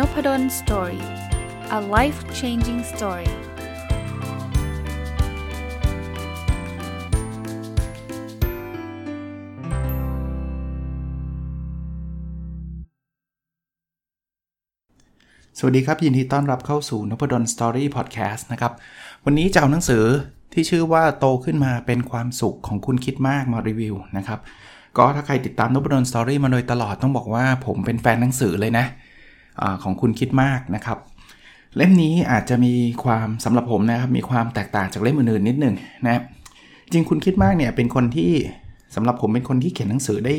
Noppadol story a life changing story สวัสดีครับ ยินดีต้อนรับเข้าสู่นพดล story podcast นะครับ วันนี้จะเอาหนังสือที่ชื่อว่าโตขึ้นมาเป็นความสุขของคุณคิดมากมารีวิวนะครับ ก็ถ้าใครติดตามนพดล story มาโดยตลอดต้องบอกว่าผมเป็นแฟนหนังสือเลยนะ อของคุณคิดมากนะครับ เล่มนี้อาจจะมีความสำหรับผมนะครับ มีความแตกต่างจากเล่มอื่นๆนิดหนึ่งนะจริงคุณคิดมากเนี่ยเป็นคนที่สำหรับผมเป็นคนที่เขียนหนังสือได้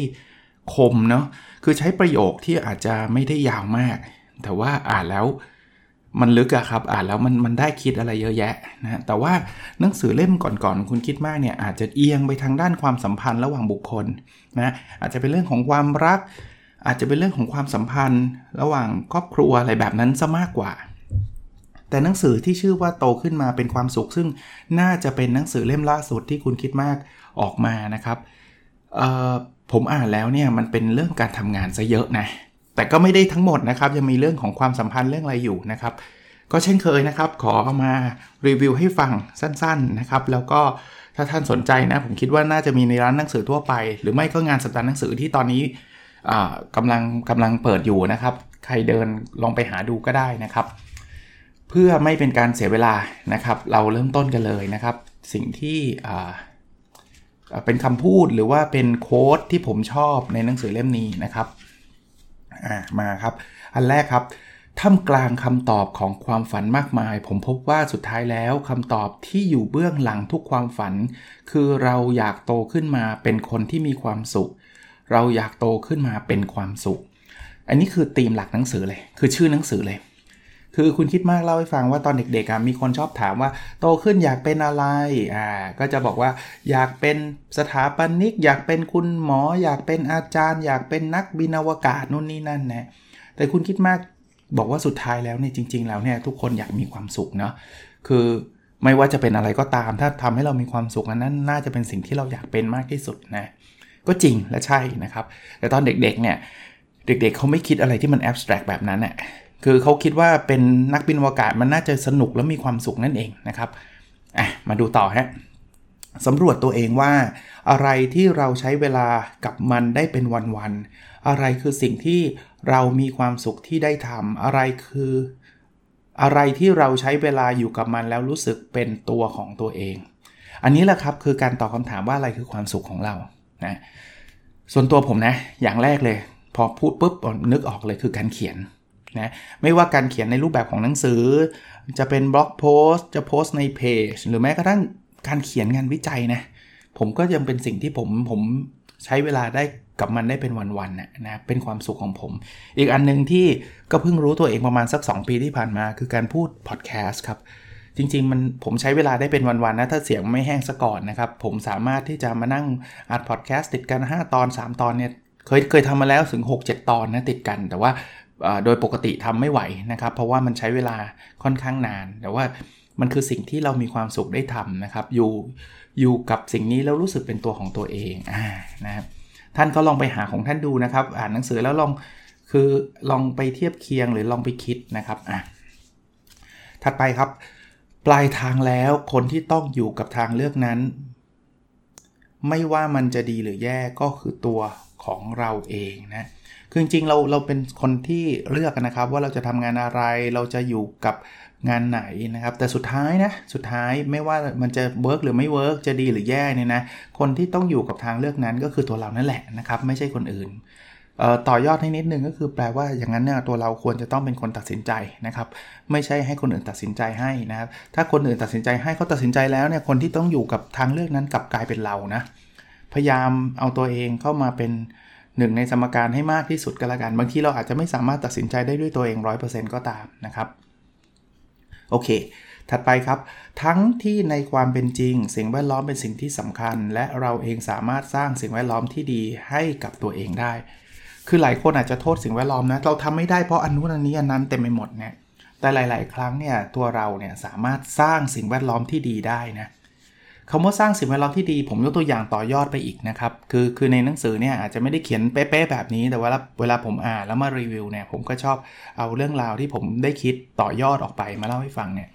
คมเนาะคือใช้ประโยคที่อาจจะไม่ได้ยาวมาก แต่ว่าอ่านแล้วมันลึกอะครับ อ่านแล้วมันมันได้คิดอะไรเยอะแยะนะแต่ว่าหนังสือเล่มก่อนๆคุณคิดมากเนี่ยอาจจะเอียงไปทางด้านความสัมพันธ์ระหว่างบุคคลนะอาจจะเป็นเรื่องของความรัก อาจจะเป็นเรื่องของความสัมพันธ์ ระหว่างครอบครัวอะไรแบบนั้นซะมากกว่า แต่หนังสือที่ชื่อว่าโตขึ้นมาเป็นความสุข ซึ่งน่าจะเป็นหนังสือเล่มล่าสุดที่คุณคิดมากออกมานะครับผมอ่านแล้วเนี่ยมันเป็นเรื่องการทำงานซะเยอะนะแต่ก็ไม่ได้ทั้งหมดนะครับ ยังมีเรื่องของความสัมพันธ์เรื่องอะไรอยู่นะครับ ก็เช่นเคยนะครับ ขอเอามารีวิวให้ฟังสั้นๆนะครับ แล้วก็ถ้าท่านสนใจนะ ผมคิดว่าน่าจะมีในร้านหนังสือทั่วไป หรือไม่ก็งานสัปดาห์หนังสือที่ตอนนี้ กำลังกำลังเปิดอยู่นะครับ ใครเดินลองไปหาดูก็ได้นะครับ เพื่อไม่เป็นการเสียเวลานะครับ เราเริ่มต้นกันเลยนะครับ สิ่งที่เป็นคำพูดหรือว่าเป็นโค้ดที่ผมชอบในหนังสือเล่มนี้นะครับมาครับ อันแรกครับท่ามกลางคำตอบของความฝันมากมาย ผมพบว่าสุดท้ายแล้วคำตอบที่อยู่เบื้องหลังทุกความฝัน คือเราอยากโตขึ้นมาเป็นคนที่มีความสุข เราอยากโตขึ้นมาเป็นความสุข อันนี้คือธีมหลักหนังสือเลย คือชื่อหนังสือเลย คือคุณคิดมากเล่าให้ฟังว่าตอนเด็กๆมีคนชอบถามว่าโตขึ้นอยากเป็นอะไร อ่า ก็จะบอกว่าอยากเป็นสถาปนิก อยากเป็นคุณหมอ อยากเป็นอาจารย์ อยากเป็นนักบินอวกาศนู่นนี่นั่นนะ แต่คุณคิดมากบอกว่าสุดท้ายแล้วเนี่ยจริง ๆ แล้วเนี่ยทุกคนอยากมีความสุขเนาะ คือไม่ว่าจะเป็นอะไรก็ตาม ถ้าทำให้เรามีความสุขนั้นน่าจะเป็นสิ่งที่เราอยากเป็นมากที่สุดนะ ก็จริงและใช่นะครับ แต่ตอนเด็กๆเนี่ยเด็กๆเขาไม่คิดอะไรที่มันแอบสแตรกแบบนั้นน่ยคือเขาคิดว่าเป็นนักบินอวกาศมันน่าจะสนุกและมีความสุขนั่นเองนะครับอะมาดูต่อฮะสำรวจตัวเองว่าอะไรที่เราใช้เวลากับมันได้เป็นวันๆอะไรคือสิ่งที่เรามีความสุขที่ได้ทำอะไรคือ อะไรที่เราใช้เวลาอยู่กับมันแล้วรู้สึกเป็นตัวของตัวเอง อันนี้แหละครับคือการตอบคำถามว่าอะไรคือความสุขของเรา นะส่วนตัวผมนะ อย่างแรกเลย พอพูดปุ๊บนึกออกเลยคือการเขียนนะไม่ว่าการเขียนในรูปแบบของหนังสือ จะเป็นบล็อกโพสจะโพสในเพจหรือแม้กระทั่งการเขียนงานวิจัยนะผมก็ยังเป็นสิ่งที่ผมผมใช้เวลาได้กับมันได้เป็นวันๆนะนะเป็นความสุขของผม อีกอันนึงที่ก็เพิ่งรู้ตัวเองประมาณสัก 2 ปีที่ผ่านมา คือการพูดพอดแคสต์ครับ จริง ๆ มันผมใช้เวลาได้เป็นวันๆนะถ้าเสียงไม่แห้งซะก่อนนะครับ ผมสามารถที่จะมานั่งอัดพอดแคสต์ติดกัน 5 ตอน 3 ตอนเนี่ยเคยเคยทำมาแล้วถึง 6-7 ตอนนะติดกัน แต่ว่าโดยปกติทำไม่ไหวนะครับ เพราะว่ามันใช้เวลาค่อนข้างนาน แต่ว่ามันคือสิ่งที่เรามีความสุขได้ทำนะครับ อยู่อยู่กับสิ่งนี้แล้วรู้สึกเป็นตัวของตัวเองอ่านะครับท่านก็ลองไปหาของท่านดูนะครับ อ่านหนังสือแล้วลองคือลองไปเทียบเคียงหรือลองไปคิดนะครับอะถัดไปครับ ปลายทางแล้วคนที่ต้องอยู่กับทางเลือกนั้น ไม่ว่ามันจะดีหรือแย่ก็คือตัวของเราเองนะคือจริงๆเราเราเป็นคนที่เลือกนะครับ ว่าเราจะทำงานอะไรเราจะอยู่กับงานไหนนะครับ แต่สุดท้ายนะสุดท้ายไม่ว่ามันจะ work หรือไม่ work จะดีหรือแย่เนี่ยนะคนที่ต้องอยู่กับทางเลือกนั้นก็คือตัวเรานั่นแหละนะครับ ไม่ใช่คนอื่น ต่อยอดให้นิดนึงก็คือแปลว่าอย่างนั้นเนี่ยตัวเราควรจะต้องเป็นคนตัดสินใจนะครับ ไม่ใช่ให้คนอื่นตัดสินใจให้นะครับ ถ้าคนอื่นตัดสินใจให้เขาตัดสินใจแล้วเนี่ยคนที่ต้องอยู่กับทางเลือกนั้นกลับกลายเป็นเรานะพยายามเอาตัวเองเข้ามาเป็นหนึ่งในสมการให้มากที่สุดก็แล้วกันบางทีเราอาจจะไม่สามารถตัดสินใจได้ด้วยตัวเอง 100%ก็ตามนะครับโอเค ถัดไปครับ ทั้งที่ในความเป็นจริง สิ่งแวดล้อมเป็นสิ่งที่สำคัญ และเราเองสามารถสร้างสิ่งแวดล้อมที่ดีให้กับตัวเองได้ คือหลายคนอาจจะโทษสิ่งแวดล้อมนะ เราทำไม่ได้เพราะอันนู้นอันนี้อันนั้นเต็มไปหมดเนี่ย แต่หลาย ๆ ครั้งเนี่ยตัวเราเนี่ยสามารถสร้างสิ่งแวดล้อมที่ดีได้นะคำว่าสร้างสิ่งแวดล้อมที่ดี ผมยกตัวอย่างต่อยอดไปอีกนะครับ คือคือในหนังสือเนี่ยอาจจะไม่ได้เขียนเป๊ะๆแบบนี้ แต่ว่าเวลาผมอ่านแล้วมารีวิวเนี่ยผมก็ชอบเอาเรื่องราวที่ผมได้คิดต่อยอดออกไปมาเล่าให้ฟังเนี่ย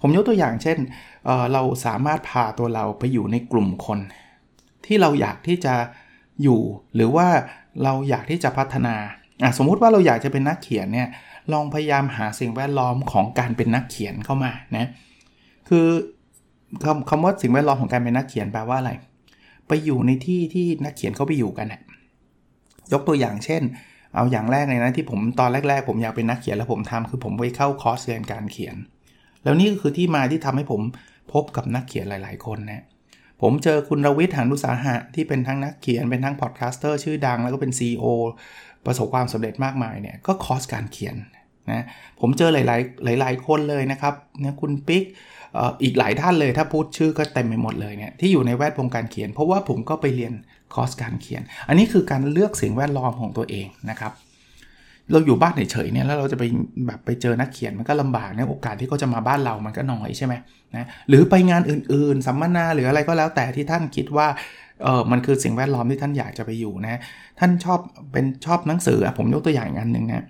ผมยกตัวอย่างเช่นเเราสามารถพาตัวเราไปอยู่ในกลุ่มคน ที่เราอยากที่จะอยู่หรือว่า เราอยากที่จะพัฒนาอะสมมุติว่าเราอยากจะเป็นนักเขียนเนี่ยลองพยายามหาสิ่งแวดล้อมของการเป็นนักเขียนเข้ามานะคือคำคำว่าสิ่งแวดล้อมของการเป็นนักเขียนแปลว่าอะไร ไปอยู่ในที่ที่นักเขียนเขาไปอยู่กันนะยกตัวอย่างเช่น เอาอย่างแรกเลยนะที่ผมตอนแรก ๆ ผมอยากเป็นนักเขียนแล้วผมทำคือผมไปเข้าคอร์สเรียนการเขียน แล้วนี่ก็คือที่มาที่ทำให้ผมพบกับนักเขียนหลาย ๆ คนนะ ผมเจอคุณรวิศ หาญอุตสาหะที่เป็นทั้งนักเขียนเป็นทั้ง podcaster ชื่อดัง แล้วก็เป็น CEO ประสบความสำเร็จมากมายเนี่ยก็คอร์สการเขียนนะผมเจอหลาย ๆ หลาย ๆ คนเลยนะครับเนี่ยคุณปิ๊กอีกหลายท่านเลยถ้าพูดชื่อก็เต็มไปหมดเลยเนี่ยที่อยู่ในแวดวงการเขียน เพราะว่าผมก็ไปเรียนคอร์สการเขียน อันนี้คือการเลือกสิ่งแวดล้อมของตัวเองนะครับ เราอยู่บ้านเฉยๆเนี่ยแล้วเราจะไปแบบไปเจอนักเขียนมันก็ลำบากเนี่ยโอกาสที่เขาจะมาบ้านเรามันก็น้อยใช่ไหมนะหรือไปงานอื่นๆ สัมมนาหรืออะไรก็แล้วแต่ที่ท่านคิดว่าเออมันคือสิ่งแวดล้อมที่ท่านอยากจะไปอยู่นะท่านชอบเป็นชอบหนังสือผมยกตัวอย่างอันหนึ่งนะ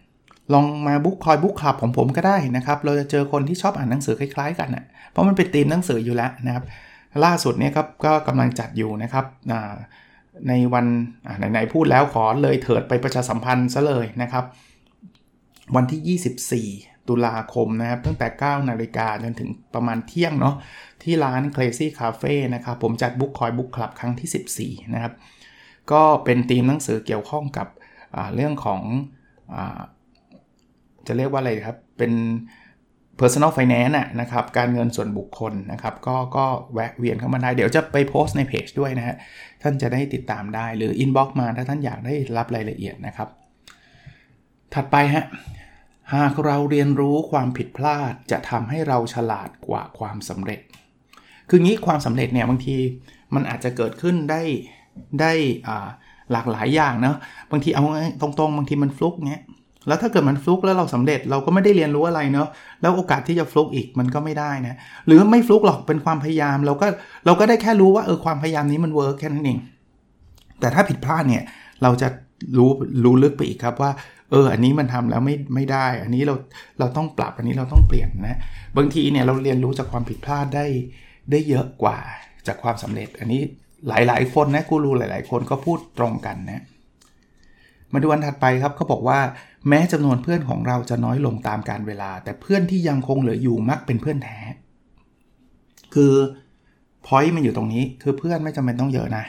ลองมาบุ๊กคอยบุ๊กคลับของผมก็ได้นะครับ เราจะเจอคนที่ชอบอ่านหนังสือคล้าย ๆ กันนะเพราะมันเป็นธีมหนังสืออยู่แล้วนะครับ ล่าสุดเนี่ยครับก็กำลังจัดอยู่นะครับในวันไหนๆพูดแล้วขอเลยเถิดไปประชาสัมพันธ์ซะเลยนะครับ วันที่ 24 ตุลาคมนะครับ ตั้งแต่ 9 นาฬิกาจนถึงประมาณเที่ยงเนาะที่ร้าน Crazy Cafe นะครับ ผมจัดบุ๊กคอยบุ๊กคลับครั้งที่ 14 นะครับ ก็เป็นธีมหนังสือเกี่ยวข้องกับเรื่องของอจะเรียกว่าอะไรครับ เป็น personal finance นะครับ การเงินส่วนบุคคลนะครับ ก็ก็แวะเวียนเข้ามาได้ เดี๋ยวจะไปโพสต์ในเพจด้วยนะฮะ ท่านจะได้ติดตามได้หรือ inbox มาถ้าท่านอยากได้รับรายละเอียดนะครับ ถัดไปฮะ หากเราเรียนรู้ความผิดพลาดจะทำให้เราฉลาดกว่าความสำเร็จ คืองี้ความสำเร็จเนี่ยบางทีมันอาจจะเกิดขึ้นได้ได้หลากหลายอย่างเนาะบางทีเอาตรงๆ บางทีมันฟลุกเนี้ยแล้วถ้าเกิดมันฟลุกแล้วเราสำเร็จเราก็ไม่ได้เรียนรู้อะไรเนาะแล้วโอกาสที่จะฟลุกอีกมันก็ไม่ได้นะหรือไม่ฟลุกหรอกเป็นความพยายามเราก็เราก็ได้แค่รู้ว่าเออความพยายามนี้มันเวิร์กแค่นั้นเองแต่ถ้าผิดพลาดเนี่ยเราจะรู้รู้ลึกไปอีกครับว่า เออ อันนี้มันทำแล้วไม่ไม่ได้ อันนี้เราเราต้องปรับอันนี้เราต้องเปลี่ยนนะ บางทีเนี่ยเราเรียนรู้จากความผิดพลาดได้ได้เยอะกว่าจากความสำเร็จ อันนี้หลายๆ คนนะกูรูหลาย ๆ คนก็พูดตรงกันนะ มาดูวันถัดไปครับเขาบอกว่าแม้จำนวนเพื่อนของเราจะน้อยลงตามการเวลา แต่เพื่อนที่ยังคงเหลืออยู่มักเป็นเพื่อนแท้ คือพอยต์มันอยู่ตรงนี้คือเพื่อนไม่จำเป็นต้องเยอะนะ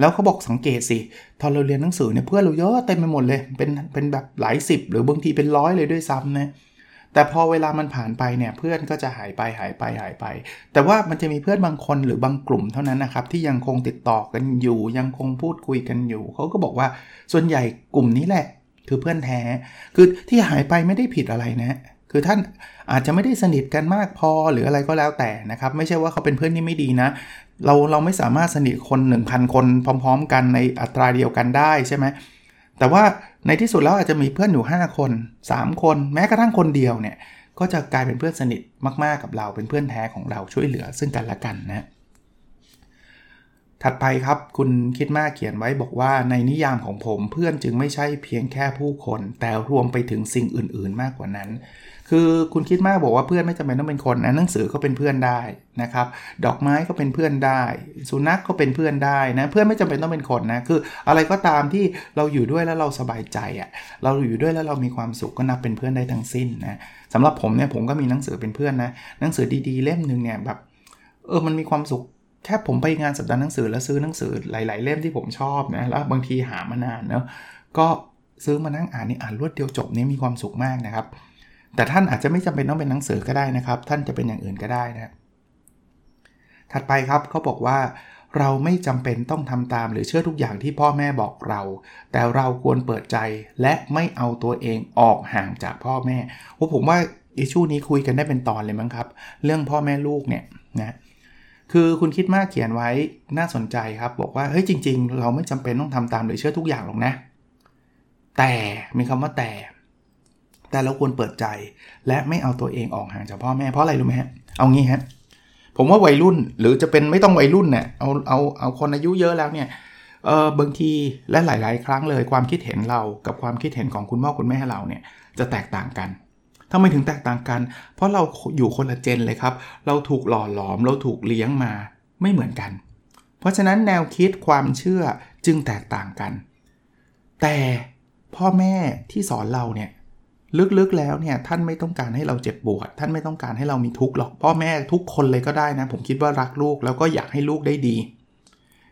แล้วเขาบอกสังเกตสิตอนเราเรียนหนังสือเนี่ยเพื่อนเราเยอะเต็มไปหมดเลย เป็นเป็นแบบหลายสิบหรือบางทีเป็นร้อยเลยด้วยซ้ำนะแต่พอเวลามันผ่านไปเนี่ยเพื่อนก็จะหายไปหายไปหายไป แต่ว่ามันจะมีเพื่อนบางคนหรือบางกลุ่มเท่านั้นนะครับที่ยังคงติดต่อกันอยู่ ยังคงพูดคุยกันอยู่ เขาก็บอกว่าส่วนใหญ่กลุ่มนี้แหละ คือเพื่อนแท้ คือที่หายไปไม่ได้ผิดอะไรนะ คือท่านอาจจะไม่ได้สนิทกันมากพอหรืออะไรก็แล้วแต่นะครับ ไม่ใช่ว่าเขาเป็นเพื่อนที่ไม่ดีนะ เราเราไม่สามารถสนิทคน 1,000 คนพร้อม ๆ กันในอัตราเดียวกันได้ใช่ไหมแต่ว่าในที่สุดแล้วอาจจะมีเพื่อนอยู่ 5 คน 3 คน แม้กระทั่งคนเดียวเนี่ยก็จะกลายเป็นเพื่อนสนิทมาก ๆ กับเราเป็นเพื่อนแท้ของเราช่วยเหลือซึ่งกันและกันนะถัดไปครับคุณคิดมากเขียนไว้บอกว่าในนิยามของผมเพื่อนจึงไม่ใช่เพียงแค่ผู้คน แต่รวมไปถึงสิ่งอื่น ๆ มากกว่านั้น คือคุณคิดมากบอกว่าเพื่อนไม่จำเป็นต้องเป็นคนนะหนังสือก็เป็นเพื่อนได้นะครับ ดอกไม้ก็เป็นเพื่อนได้ สุนัขกก็เป็นเพื่อนได้นะ เพื่อนไม่จำเป็นต้องเป็นคนนะ คืออะไรก็ตามที่เราอยู่ด้วยแล้วเราสบายใจอะ่ะ เราอยู่ด้วยแล้วเรามีความสุขก็นับเป็นเพื่อนได้ทั้งสิ้นนะสำหรับผมเนี่ยผมก็มีหนังสือเป็นเพื่อนนะ หนังสือดีๆ เล่มหนึ่งเนี่ยแบบ เออ มันมีความสุขแค่ผมไปงานสัปดาห์หนังสือแล้วซื้อหนังสือหลาย ๆ เล่มที่ผมชอบนะ แล้วบางทีหามานานเนาะ ก็ซื้อมานั่งอ่านนี่อ่านรวดเดียวจบนี่มีความสุขมากนะครับ แต่ท่านอาจจะไม่จำเป็นต้องเป็นหนังสือก็ได้นะครับ ท่านจะเป็นอย่างอื่นก็ได้นะ ถัดไปครับเขาบอกว่า เราไม่จำเป็นต้องทำตามหรือเชื่อทุกอย่างที่พ่อแม่บอกเรา แต่เราควรเปิดใจและไม่เอาตัวเองออกห่างจากพ่อแม่โอ้ผมว่าอิชูนี้คุยกันได้เป็นตอนเลยมั้งครับ เรื่องพ่อแม่ลูกเนี่ยนะคือคุณคิดมากเขียนไว้น่าสนใจครับ บอกว่าเฮ้ยจริง ๆ เราไม่จำเป็นต้องทำตามหรือเชื่อทุกอย่างหรอกนะ แต่มีคำว่าแต่ แต่เราควรเปิดใจและไม่เอาตัวเองออกห่างจากพ่อแม่เพราะอะไรรู้ไหมฮะ เอางี้ฮะ ผมว่าวัยรุ่นหรือจะเป็นไม่ต้องวัยรุ่นเนี่ยเอาเอาเอาคนอายุเยอะแล้วเนี่ยเออบางทีและหลาย ๆ ครั้งเลยความคิดเห็นเรากับความคิดเห็นของคุณพ่อคุณแม่เราเนี่ยจะแตกต่างกันทำไมถึงแตกต่างกัน เพราะเราอยู่คนละเจนเลยครับ เราถูกหล่อหลอม เราถูกเลี้ยงมาไม่เหมือนกัน เพราะฉะนั้นแนวคิดความเชื่อจึงแตกต่างกัน แต่พ่อแม่ที่สอนเราเนี่ย ลึกๆแล้วเนี่ยท่านไม่ต้องการให้เราเจ็บปวด ท่านไม่ต้องการให้เรามีทุกข์หรอกพ่อแม่ทุกคนเลยก็ได้นะ ผมคิดว่ารักลูกแล้วก็อยากให้ลูกได้ดี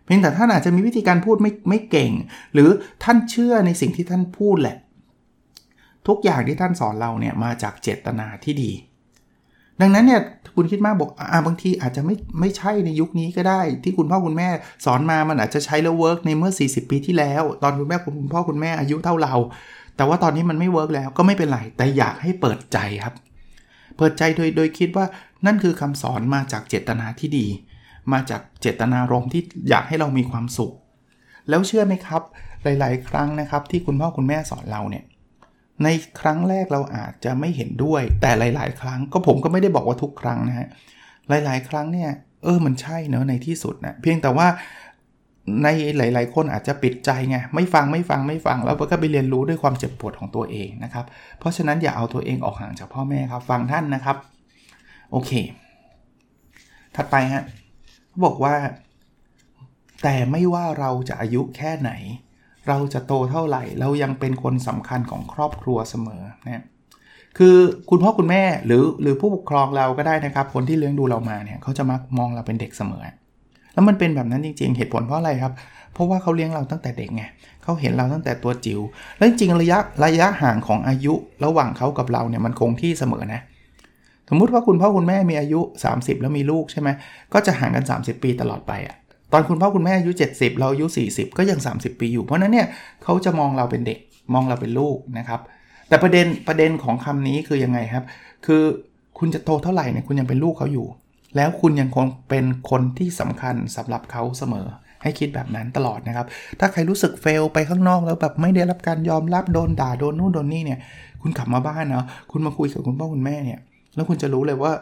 เพียงแต่ท่านอาจจะมีวิธีการพูดไม่ไม่เก่ง หรือท่านเชื่อในสิ่งที่ท่านพูดแหละ ทุกอย่างที่ท่านสอนเราเนี่ยมาจากเจตนาที่ดี ดังนั้นเนี่ยคุณคิดมากบอกอ่าบางทีอาจจะไม่ไม่ใช่ในยุคนี้ก็ได้ ที่คุณพ่อคุณแม่สอนมามันอาจจะใช้แล้ว work ในเมื่อ 40 ปีที่แล้ว ตอนคุณแม่คุณพ่อคุณแม่อายุเท่าเรา แต่ว่าตอนนี้มันไม่ work แล้วก็ไม่เป็นไร แต่อยากให้เปิดใจครับ เปิดใจโดยโดยคิดว่านั่นคือคำสอนมาจากเจตนาที่ดี มาจากเจตนารมณ์ที่อยากให้เรามีความสุข แล้วเชื่อไหมครับ หลาย ๆ ครั้งนะครับที่คุณพ่อคุณแม่สอนเราเนี่ยในครั้งแรกเราอาจจะไม่เห็นด้วย แต่หลาย ๆ ครั้งก็ผมก็ไม่ได้บอกว่าทุกครั้งนะฮะหลาย ๆ ครั้งเนี่ยเออมันใช่เนอะในที่สุดนะเพียงแต่ว่า ในหลาย ๆ คนอาจจะปิดใจไงไม่ฟังไม่ฟังไม่ฟังแล้วก็ไปเรียนรู้ด้วยความเจ็บปวดของตัวเองนะครับ เพราะฉะนั้นอย่าเอาตัวเองออกห่างจากพ่อแม่ครับ ฟังท่านนะครับ โอเค ถัดไปฮะบอกว่า แต่ไม่ว่าเราจะอายุแค่ไหน เราจะโตเท่าไหร่ เรายังเป็นคนสำคัญของครอบครัวเสมอนะคือคุณพ่อคุณแม่หรือหรือผู้ปกครองเราก็ได้นะครับ คนที่เลี้ยงดูเรามาเนี่ยเขาจะมักมองเราเป็นเด็กเสมอ แล้วมันเป็นแบบนั้นจริง ๆ เหตุผลเพราะอะไรครับ เพราะว่าเขาเลี้ยงเราตั้งแต่เด็กไงเขาเห็นเราตั้งแต่ตัวจิ๋วแล้วจริงระยะระยะห่างของอายุระหว่างเขากับเราเนี่ยมันคงที่เสมอนะ สมมุติว่าคุณพ่อคุณแม่มีอายุ 30 แล้วมีลูกใช่ไหมก็จะห่างกัน 30 ปีตลอดไปอะตอนคุณพ่อคุณแม่อายุ 70 เราอายุ 40 ก็ยัง 30 ปีอยู่ เพราะนั้นเนี่ยเขาจะมองเราเป็นเด็กมองเราเป็นลูกนะครับ แต่ประเด็นประเด็นของคำนี้คือยังไงครับ คือคุณจะโตเท่าไหร่เนี่ยคุณยังเป็นลูกเขาอยู่ แล้วคุณยังคงเป็นคนที่สำคัญสำหรับเขาเสมอ ให้คิดแบบนั้นตลอดนะครับ ถ้าใครรู้สึกเฟลไปข้างนอกแล้วแบบไม่ได้รับการยอมรับโดนด่าโดนนู่นโดนนี่เนี่ย คุณกลับมาบ้านเนาะคุณมาคุยกับคุณพ่อคุณแม่เนี่ย แล้วคุณจะรู้เลยว่า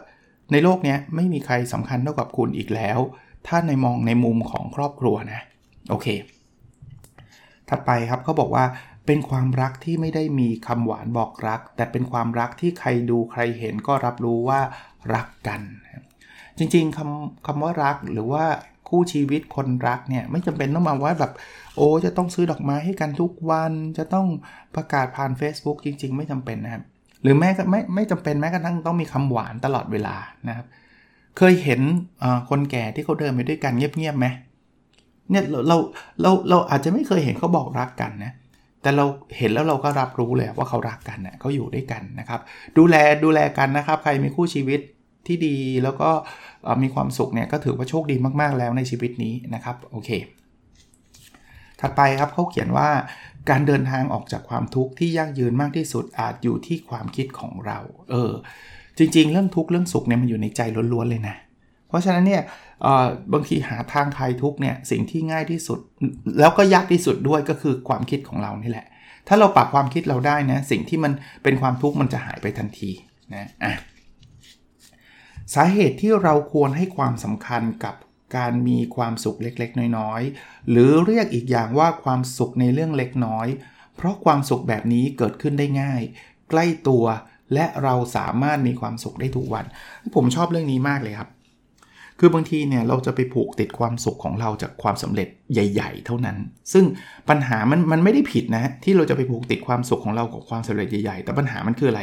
ในโลกนี้ไม่มีใครสำคัญเท่ากับคุณอีกแล้ว ถ้าในมองในมุมของครอบครัวนะ โอเค ถัดไปครับเขาบอกว่าเป็นความรักที่ไม่ได้มีคำหวานบอกรัก แต่เป็นความรักที่ใครดูใครเห็นก็รับรู้ว่ารักกัน จริงๆคำคำว่ารักหรือว่าคู่ชีวิตคนรักเนี่ยไม่จำเป็นต้องมาว่าแบบโอ้จะต้องซื้อดอกไม้ให้กันทุกวันจะต้องประกาศผ่าน Facebook จริง ๆ ไม่จำเป็นนะครับ หรือแม้ก็ไม่ไม่จำเป็นแม้กระทั่งต้องมีคำหวานตลอดเวลานะครับเคยเห็นคนแก่ที่เขาเดินไปด้วยกันเงียบๆไหมเนี่ยเราเราเราอาจจะไม่เคยเห็นเขาบอกรักกันนะแต่เราเห็นแล้วเราก็รับรู้เลยว่าเขารักกันเนะ่ยเขาอยู่ด้วยกันนะครับ ดูแลดูแลกันนะครับ ใครมีคู่ชีวิต ที่ดีแล้วก็มีความสุขเนี่ยก็ถือว่าโชคดีมากๆแล้วในชีวิตนี้นะครับโอเค ถัดไปครับเขาเขียนว่าการเดินทางออกจากความทุกข์ที่ยั่งยืนมากที่สุดอาจอยู่ที่ความคิดของเรา เออ จริง ๆ เรื่องทุกข์เรื่องสุขเนี่ยมันอยู่ในใจล้วนๆเลยนะ เพราะฉะนั้นเนี่ยบางทีหาทางคลายทุกข์เนี่ยสิ่งที่ง่ายที่สุด แล้วก็ยากที่สุดด้วยก็คือความคิดของเรานี่แหละ ถ้าเราปรับความคิดเราได้นะสิ่งที่มันเป็นความทุกข์มันจะหายไปทันทีนะอะ สาเหตุที่เราควรให้ความสำคัญกับการมีความสุขเล็กๆ น้อยๆ หรือเรียกอีกอย่างว่าความสุขในเรื่องเล็กน้อย เพราะความสุขแบบนี้เกิดขึ้นได้ง่าย ใกล้ตัวและเราสามารถมีความสุขได้ทุกวัน ผมชอบเรื่องนี้มากเลยครับ คือบางทีเนี่ยเราจะไปผูกติดความสุขของเราจากความสำเร็จใหญ่ ๆ เท่านั้น ซึ่งปัญหามันมันไม่ได้ผิดนะที่เราจะไปผูกติดความสุขของเรากับความสำเร็จใหญ่ๆ แต่ปัญหามันคืออะไร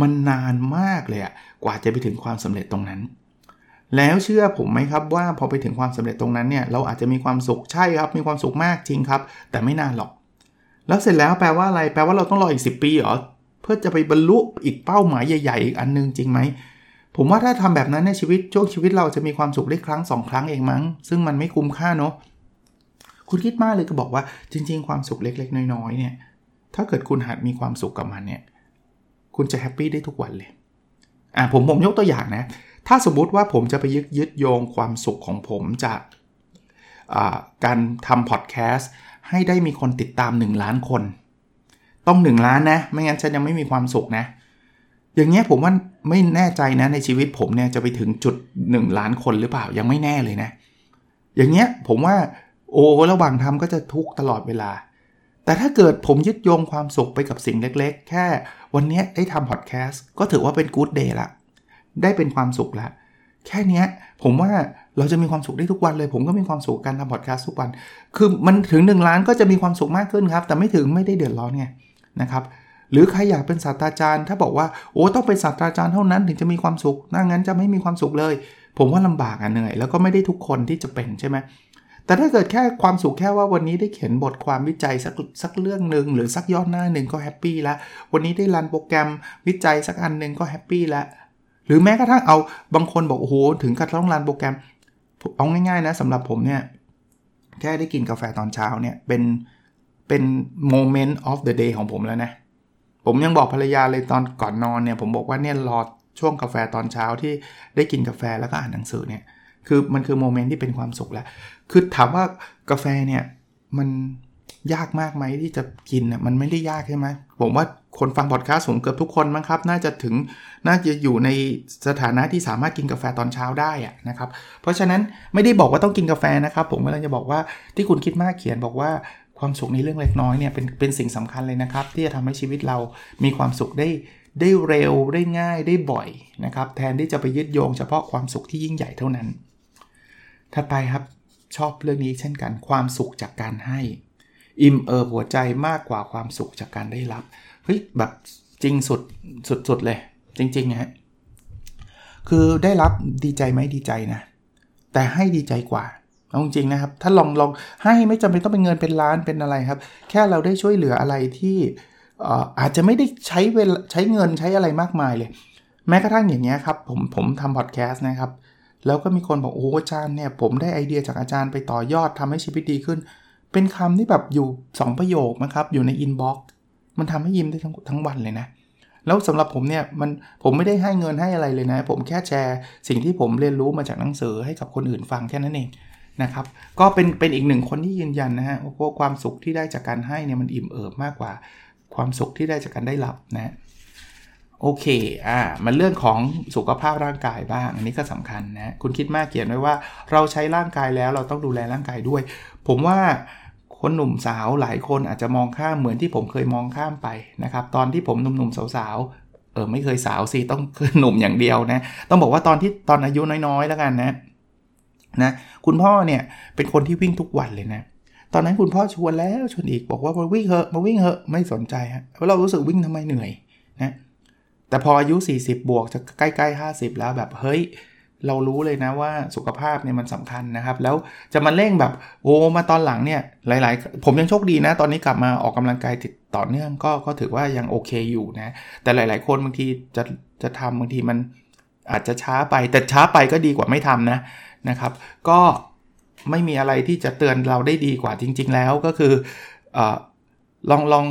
มันนานมากเลยอะกว่าจะไปถึงความสำเร็จตรงนั้น แล้วเชื่อผมไหมครับว่าพอไปถึงความสำเร็จตรงนั้นเนี่ยเราอาจจะมีความสุขใช่ครับ มีความสุขมากจริงครับ แต่ไม่นานหรอก แล้วเสร็จแล้วแปลว่าอะไร แปลว่าเราต้องรออีก 10 ปีเหรอเพื่อจะไปบรรลุอีกเป้าหมายใหญ่ๆอีกอันนึงจริงไหมผมว่าถ้าทำแบบนั้นในชีวิตช่วงชีวิตเราจะมีความสุขได้ครั้งสองครั้งเองมั้ง ซึ่งมันไม่คุ้มค่าเนาะคุณคิดมากเลยก็บอกว่าจริง ๆ ความสุขเล็ก ๆ น้อยๆเนี่ยถ้าเกิดคุณหัดมีความสุขกับมันเนี่ย คุณจะแฮปปี้ได้ทุกวันเลยอ่าผมผมยกตัวอย่างนะ ถ้าสมมุติว่าผมจะไปยึดยึดโยงความสุขของผมจากการทำพอดแคสต์ให้ได้มีคนติดตาม 1 ล้านคน ต้อง 1 ล้านนะ ไม่งั้นฉันยังไม่มีความสุขนะ อย่างเงี้ยผมว่าไม่แน่ใจนะในชีวิตผมเนี่ยจะไปถึงจุด 1 ล้านคนหรือเปล่ายังไม่แน่เลยนะ อย่างเงี้ยผมว่าโอ้ระหว่างทำก็จะทุกตลอดเวลา แต่ถ้าเกิดผมยึดโยงความสุขไปกับสิ่งเล็กๆ แค่วันนี้ได้ทำพอดแคสต์ก็ถือว่าเป็นกู๊ดเดย์ละได้เป็นความสุขละ แค่นี้ผมว่าเราจะมีความสุขได้ทุกวันเลย ผมก็มีความสุขการทำพอดแคสต์ทุกวัน คือมันถึง 1 ล้านก็จะมีความสุขมากขึ้นครับ แต่ไม่ถึงไม่ได้เดือดร้อนไงนะครับหรือใครอยากเป็นศาสตราจารย์ ถ้าบอกว่าโอ้ต้องเป็นศาสตราจารย์เท่านั้นถึงจะมีความสุข ถ้างั้นจะไม่มีความสุขเลย ผมว่าลำบากอะเหนื่อย แล้วก็ไม่ได้ทุกคนที่จะเป็นใช่ไหม แต่ถ้าเกิดแค่ความสุขแค่ว่าวันนี้ได้เขียนบทความวิจัยสักสักเรื่องหนึ่งหรือสักย่อหน้าหนึ่งก็ happy แล้ววันนี้ได้ run โปรแกรมวิจัยสักอันหนึ่งก็ happy แล้วหรือแม้กระทั่งเอาบางคนบอกโอ้โหถึงกับต้อง run โปรแกรมเอาง่ายๆนะสำหรับผมเนี่ยแค่ได้กินกาแฟตอนเช้าเนี่ยเป็นเป็นโมเมนต์ of the day ของผมแล้วนะ ผมยังบอกภรรยาเลยตอนก่อนนอนเนี่ย ผมบอกว่าเนี่ยรอช่วงกาแฟตอนเช้าที่ได้กินกาแฟแล้วก็อ่านหนังสือเนี่ย คือมันคือ moment ที่เป็นความสุขแล้วคือถามว่ากาแฟเนี่ยมันยากมากไหมที่จะกินน่ยมันไม่ได้ยากใช่ไหมผมว่าคนฟังพอดคาสต์ผมเกือบทุกคนมั้งครับ น่าจะถึงน่าจะอยู่ในสถานะที่สามารถกินกาแฟตอนเช้าได้อะนะครับ เพราะฉะนั้นไม่ได้บอกว่าต้องกินกาแฟนะครับ ผมกำลังจะบอกว่าที่คุณคิดมากเขียนบอกว่าความสุขในเรื่องเล็กน้อยเนี่ยเป็นเป็นสิ่งสำคัญเลยนะครับ ที่จะทำให้ชีวิตเรามีความสุขได้ได้เร็วได้ง่ายได้บ่อยนะครับ แทนที่จะไปยึดโยงเฉพาะความสุขที่ยิ่งใหญ่เท่านั้น ถัดไปครับชอบเรื่องนี้เช่นกันความสุขจากการให้ อิ่มเอิบหัวใจมากกว่าความสุขจากการได้รับเฮ้ยแบบจริงสุดสุดๆเลย จริงๆฮะคือได้รับดีใจไหมดีใจนะ แต่ให้ดีใจกว่าเอาจริงนะครับ ถ้าลองลองให้ไม่จำเป็นต้องเป็นเงินเป็นล้านเป็นอะไรครับ แค่เราได้ช่วยเหลืออะไรที่อาจจะไม่ได้ใช้เวลใช้เงินใช้อะไรมากมายเลย แม้กระทั่งอย่างเงี้ยครับ ผมผมทำพอดแคสต์นะครับ แล้วก็มีคนบอกโอ้อาจารย์เนี่ยผมได้ไอเดียจากอาจารย์ไปต่อยอดทำให้ชีวิตดีขึ้น เป็นคำที่แบบอยู่ 2 ประโยคนะครับอยู่ใน inbox มันทำให้ยิ้มได้ทั้งทั้งวันเลยนะ แล้วสำหรับผมเนี่ยมันผมไม่ได้ให้เงินให้อะไรเลยนะ ผมแค่แชร์สิ่งที่ผมเรียนรู้มาจากหนังสือให้กับคนอื่นฟังแค่นั้นเองนะครับก็เป็นเป็นอีกหนึ่งคนที่ยืนยันนะฮะว่าความสุขที่ได้จากการให้เนี่ยมันอิ่มเอิบมากกว่า ความสุขที่ได้จากการได้รับนะ โอเค อ่า มันเรื่องของสุขภาพร่างกายบ้าง อันนี้ก็สำคัญนะ คุณคิดมากเขียนไว้ว่า เราใช้ร่างกายแล้วเราต้องดูแลร่างกายด้วย ผมว่าคนหนุ่มสาวหลายคนอาจจะมองข้ามเหมือนที่ผมเคยมองข้ามไปนะครับ ตอนที่ผมหนุ่มๆสาวๆ เออไม่เคยสาวสิต้องคือหนุ่มอย่างเดียวนะ ต้องบอกว่าตอนที่ตอนอายุน้อยๆ แล้วกันนะ นะ คุณพ่อเนี่ยเป็นคนที่วิ่งทุกวันเลยนะ ตอนนั้นคุณพ่อชวนแล้วชวนอีกบอกว่ามาวิ่งเหอะมาวิ่งเหอะไม่สนใจฮะเพราะเรารู้สึกวิ่งทำไมเหนื่อยนะ แต่พออายุ 40 บวกจะใกล้ๆ 50 แล้วแบบเฮ้ยเรารู้เลยนะว่าสุขภาพเนี่ยมันสำคัญนะครับ แล้วจะมาเร่งแบบโอ้มาตอนหลังเนี่ยหลาย ๆ ผมยังโชคดีนะ ตอนนี้กลับมาออกกำลังกายติดต่อเนื่องก็ก็ถือว่ายังโอเคอยู่นะ แต่หลาย ๆ คนบางทีจะจะทำบางทีมันอาจจะช้าไปแต่ช้าไปก็ดีกว่าไม่ทำนะนะครับ ก็ไม่มีอะไรที่จะเตือนเราได้ดีกว่าจริง ๆ แล้วก็คืออลองลอง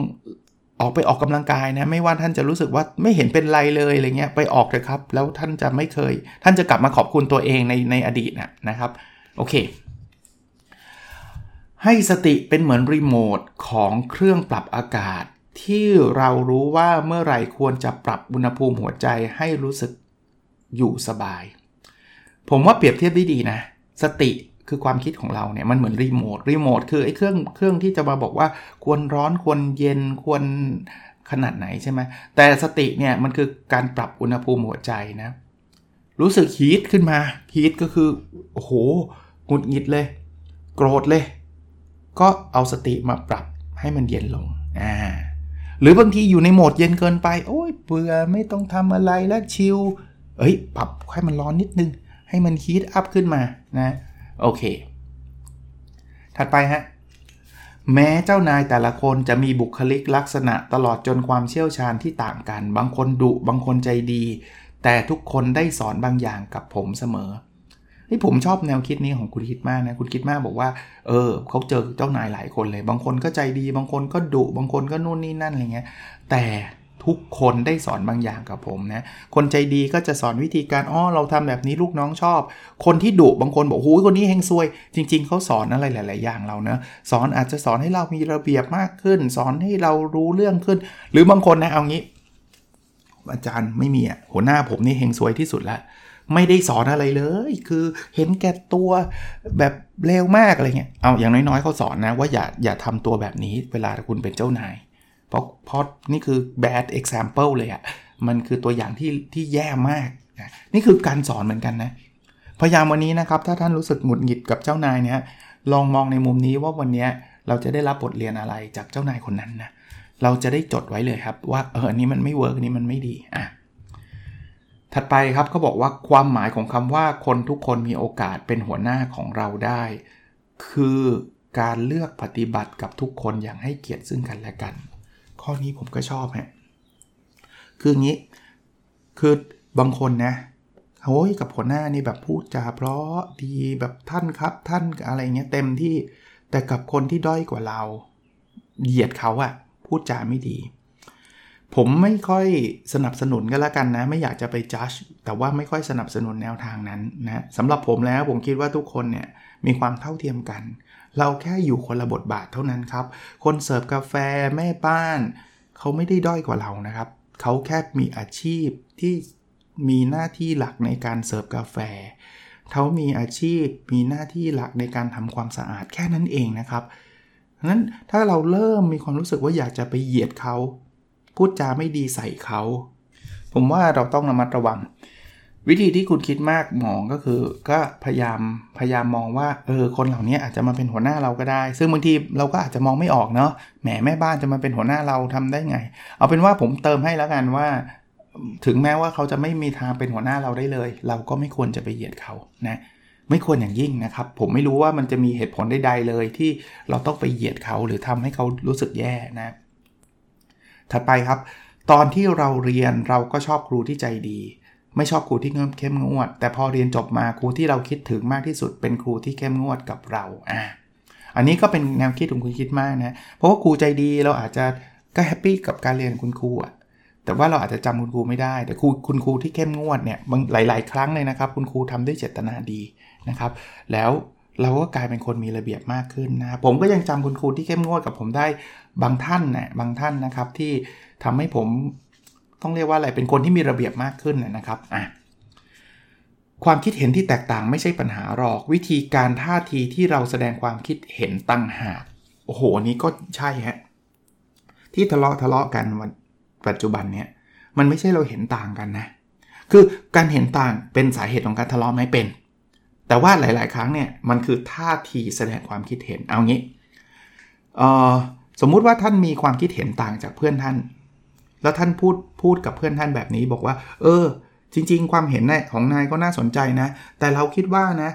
ออกไปออกกำลังกายนะไม่ว่าท่านจะรู้สึกว่าไม่เห็นเป็นไรเลยอะไรเงี้ยไปออกเลยครับ แล้วท่านจะไม่เคย ท่านจะกลับมาขอบคุณตัวเองในในอดีตนะนะครับโอเค ให้สติเป็นเหมือนรีโมทของเครื่องปรับอากาศ ที่เรารู้ว่าเมื่อไหร่ควรจะปรับอุณหภูมิหัวใจให้รู้สึกอยู่สบาย ผมว่าเปรียบเทียบได้ดีนะ สติ คือความคิดของเราเนี่ยมันเหมือนรีโมทรีโมทคือไอ้เครื่องเครื่องที่จะมาบอกว่าควรร้อนควรเย็นควรขนาดไหนใช่ไหมแต่สติเนี่ยมันคือการปรับอุณหภูมิหัวใจนะ รู้สึกฮีทขึ้นมาฮีทก็คือโอ้โหหงุดหงิดเลย โกรธเลย ก็เอาสติมาปรับให้มันเย็นลงอ่าหรือบางทีอยู่ในโหมดเย็นเกินไป โอ้ยเบื่อไม่ต้องทำอะไรแล้วชิลเอ้ย ปรับให้มันร้อนนิดนึง ให้มันฮีทอัพขึ้นมานะ โอเค ถัดไปฮะ แม้เจ้านายแต่ละคนจะมีบุคลิกลักษณะตลอดจนความเชี่ยวชาญที่ต่างกัน บางคนดุบางคนใจดี แต่ทุกคนได้สอนบางอย่างกับผมเสมอที่ผมชอบแนวคิดนี้ของคุณคิดมากนะ คุณคิดมากบอกว่า เออเขาเจอเจ้านายหลายคนเลย บางคนก็ใจดี บางคนก็ดุ บางคนก็นู่นนี่นั่นอะไรเงี้ย แต่ ทุกคนได้สอนบางอย่างกับผมนะ คนใจดีก็จะสอนวิธีการอ๋อเราทำแบบนี้ลูกน้องชอบ คนที่ดุบางคนบอกหูยคนนี้เฮงซวย จริง ๆเขาสอนอะไรหลาย ๆ อย่างเราเนะสอนอาจจะสอนให้เรามีระเบียบมากขึ้น สอนให้เรารู้เรื่องขึ้น หรือบางคนนะเอางี้ อาจารย์ไม่มีอะหัวหน้าผมนี่เฮงซวยที่สุดละไม่ได้สอนอะไรเลย คือเห็นแก่ตัวแบบเร็วมากอะไรเงี้ย เอาอย่างน้อยๆเขาสอนนะว่าอย่าอย่าทำตัวแบบนี้เวลาคุณเป็นเจ้านาย เพราะเพราะนี่คือ bad example เลยอะ่ะมันคือตัวอย่างที่ที่แย่มากนะนี่คือการสอนเหมือนกันนะ พยายามวันนี้นะครับ ถ้าท่านรู้สึกหงุดหงิดกับเจ้านายเนี่ยลองมองในมุมนี้ว่าวันนี้เราจะได้รับบทเรียนอะไรจากเจ้านายคนนั้นนะเราจะได้จดไว้เลยครับว่าเอออันนี้มันไม่เวิร์กนนี้มันไม่ดีอะถัดไปครับเขาบอกว่าความหมายของคำว่าคนทุกคนมีโอกาสเป็นหัวหน้าของเราได้ คือการเลือกปฏิบัติกับทุกคนอย่างให้เกียรติซึ่งกันและกัน ข้อนี้ผมก็ชอบฮะคืองี้คือบางคนนะโอ้ยกับหัวหน้านี่แบบพูดจาเพราะดีแบบท่านครับท่านอะไรเงี้ยเต็มที่แต่กับคนที่ด้อยกว่าเรา เหยียดเขาอะพูดจาไม่ดี ผมไม่ค่อยสนับสนุนก็แล้วกันนะ ไม่อยากจะไปจัดแต่ว่าไม่ค่อยสนับสนุนแนวทางนั้นนะสำหรับผมแล้วผมคิดว่าทุกคนเนี่ยมีความเท่าเทียมกัน เราแค่อยู่คนละบทบาทเท่านั้นครับ คนเสิร์ฟกาแฟแม่บ้าน เขาไม่ได้ด้อยกว่าเรานะครับ เขาแค่มีอาชีพที่มีหน้าที่หลักในการเสิร์ฟกาแฟ เขามีอาชีพมีหน้าที่หลักในการทำความสะอาดแค่นั้นเองนะครับนั้นถ้าเราเริ่มมีความรู้สึกว่าอยากจะไปเหยียดเขา พูดจาไม่ดีใส่เขา ผมว่าเราต้องระมัดระวัง วิธีที่คุณคิดมากมองก็คือ ก็พยายามพยายามมองว่าเออคนเหล่านี้อาจจะมาเป็นหัวหน้าเราก็ได้ ซึ่งบางทีเราก็อาจจะมองไม่ออกเนาะแหมแม่บ้านจะมาเป็นหัวหน้าเราทำได้ไง เอาเป็นว่าผมเติมให้แล้วกันว่า ถึงแม้ว่าเขาจะไม่มีทางเป็นหัวหน้าเราได้เลย เราก็ไม่ควรจะไปเหยียดเขานะไม่ควรอย่างยิ่งนะครับ ผมไม่รู้ว่ามันจะมีเหตุผลใดๆเลย ที่เราต้องไปเหยียดเขาหรือทำให้เขารู้สึกแย่นะ ถัดไปครับ ตอนที่เราเรียนเราก็ชอบครูที่ใจดี ไม่ชอบครูที่เข้มงวด แต่พอเรียนจบมาครูที่เราคิดถึงมากที่สุด เป็นครูที่เข้มงวดกับเราอ่าอันนี้ก็เป็นแนวคิดของคุณคิดมากนะ เพราะว่าครูใจดีเราอาจจะก็ happy กับการเรียนคุณครูอะแต่ว่าเราอาจจะจำคุณครูไม่ได้ แต่ครูคุณครูที่เข้มงวดเนี่ยบางหลาย ๆ ครั้งเลยนะครับ คุณครูทำด้วยเจตนาดีนะครับ แล้วเราก็กลายเป็นคนมีระเบียบมากขึ้นนะผมก็ยังจำคุณครูที่เข้มงวดกับผมได้บางท่านนะบางท่านนะครับที่ทำให้ผม ต้องเรียกว่าอะไรเป็นคนที่มีระเบียบมากขึ้นนะครับอะความคิดเห็นที่แตกต่างไม่ใช่ปัญหาหรอกวิธีการท่าทีที่เราแสดงความคิดเห็นตั้งหากโอ้โหนี้ก็ใช่ฮะที่ทะเลาะทะเลาะกันวันปัจจุบันเนี่ยมันไม่ใช่เราเห็นต่างกันนะ คือการเห็นต่างเป็นสาเหตุของการทะเลาะไหมเป็น แต่ว่าหลาย ๆ ครั้งเนี่ยมันคือท่าทีแสดงความคิดเห็นเอางี้สมมุติว่าท่านมีความคิดเห็นต่างจากเพื่อนท่าน แล้วท่านพูดพูดกับเพื่อนท่านแบบนี้บอกว่า เออ จริง ๆ ความเห็นนของนายก็น่าสนใจนะ แต่เราคิดว่านะ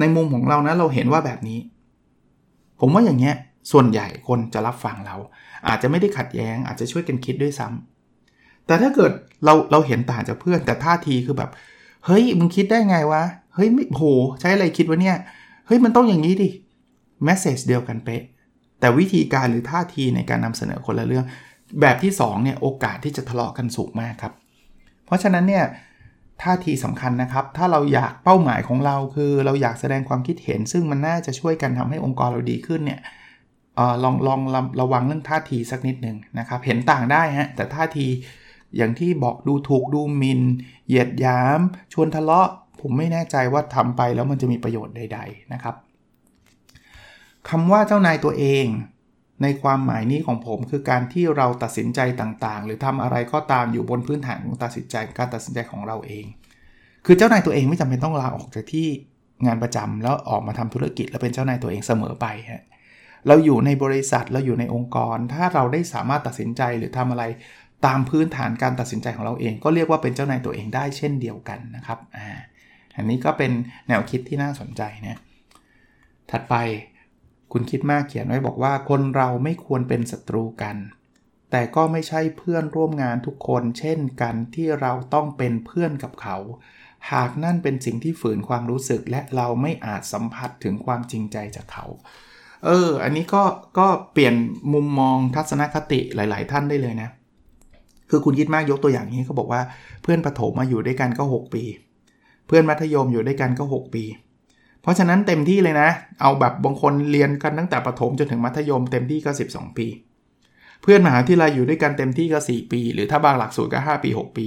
ในมุมของเรานะเราเห็นว่าแบบนี้ ผมว่าอย่างเงี้ยส่วนใหญ่คนจะรับฟังเรา อาจจะไม่ได้ขัดแย้ง อาจจะช่วยกันคิดด้วยซ้ำแต่ถ้าเกิดเราเราเห็นต่างจากเพื่อน แต่ท่าทีคือแบบ เฮ้ยมึงคิดได้ไงวะเฮ้ยไม่โหใช้อะไรคิดวะเนี่ยเฮ้ยมันต้องอย่างนี้ดิแมสเซจเดียวกันเป๊ะแต่วิธีการหรือท่าทีในการนำเสนอคนละเรื่อง แบบที่2เนี่ยโอกาสที่จะทะเลาะกันสูงมากครับ เพราะฉะนั้นเนี่ยท่าทีสำคัญนะครับ ถ้าเราอยากเป้าหมายของเราคือเราอยากแสดงความคิดเห็น ซึ่งมันน่าจะช่วยกันทำให้องค์กรเราดีขึ้นเนี่ยอลองลองระวังเรื่องท่าทีสักนิดหนึ่งนะครับ เห็นต่างได้ฮะแต่ท่าทีอย่างที่บอกดูถูกดูมิน เหยียดยาม ชวนทะเลาะ ผมไม่แน่ใจว่าทำไปแล้วมันจะมีประโยชน์ใด ๆนะครับคำว่าเจ้านายตัวเอง ในความหมายนี้ของผมคือการที่เราตัดสินใจต่างๆ หรือทำอะไรก็ตามอยู่บนพื้นฐานของตัดสินใจการตัดสินใจของเราเอง คือเจ้านายตัวเองไม่จำเป็นต้องลาออกจากที่งานประจำแล้วออกมาทำธุรกิจ แล้วเป็นเจ้านายตัวเองเสมอไปฮะเราอยู่ในบริษัทเราอยู่ในองค์กร ถ้าเราได้สามารถตัดสินใจหรือทำอะไรตามพื้นฐานการตัดสินใจของเราเอง ก็เรียกว่าเป็นเจ้านายตัวเองได้เช่นเดียวกันนะครับอ่าอันนี้ก็เป็นแนวคิดที่น่าสนใจนะถัดไป คุณคิดมากเขียนไว้บอกว่าคนเราไม่ควรเป็นศัตรูกัน แต่ก็ไม่ใช่เพื่อนร่วมงานทุกคน เช่นกันที่เราต้องเป็นเพื่อนกับเขา หากนั่นเป็นสิ่งที่ฝืนความรู้สึกและเราไม่อาจสัมผัสถึงความจริงใจจากเขา เออ อันนี้ก็ก็เปลี่ยนมุมมองทัศนคติหลาย ๆ ท่านได้เลยนะ คือคุณคิดมากยกตัวอย่างนี้เขาบอกว่าเพื่อนประถมมาอยู่ด้วยกันก็ 6 ปี เพื่อนมัธยมอยู่ด้วยกันก็ 6 ปี เพราะฉะนั้นเต็มที่เลยนะ เอาแบบบางคนเรียนกันตั้งแต่ประถมจนถึงมัธยมเต็มที่ก็ 12 ปี เพื่อนมหาวิทยาลัยอยู่ด้วยกันเต็มที่ก็ 4 ปี หรือถ้าบางหลักสูตรก็ 5 ปี 6 ปี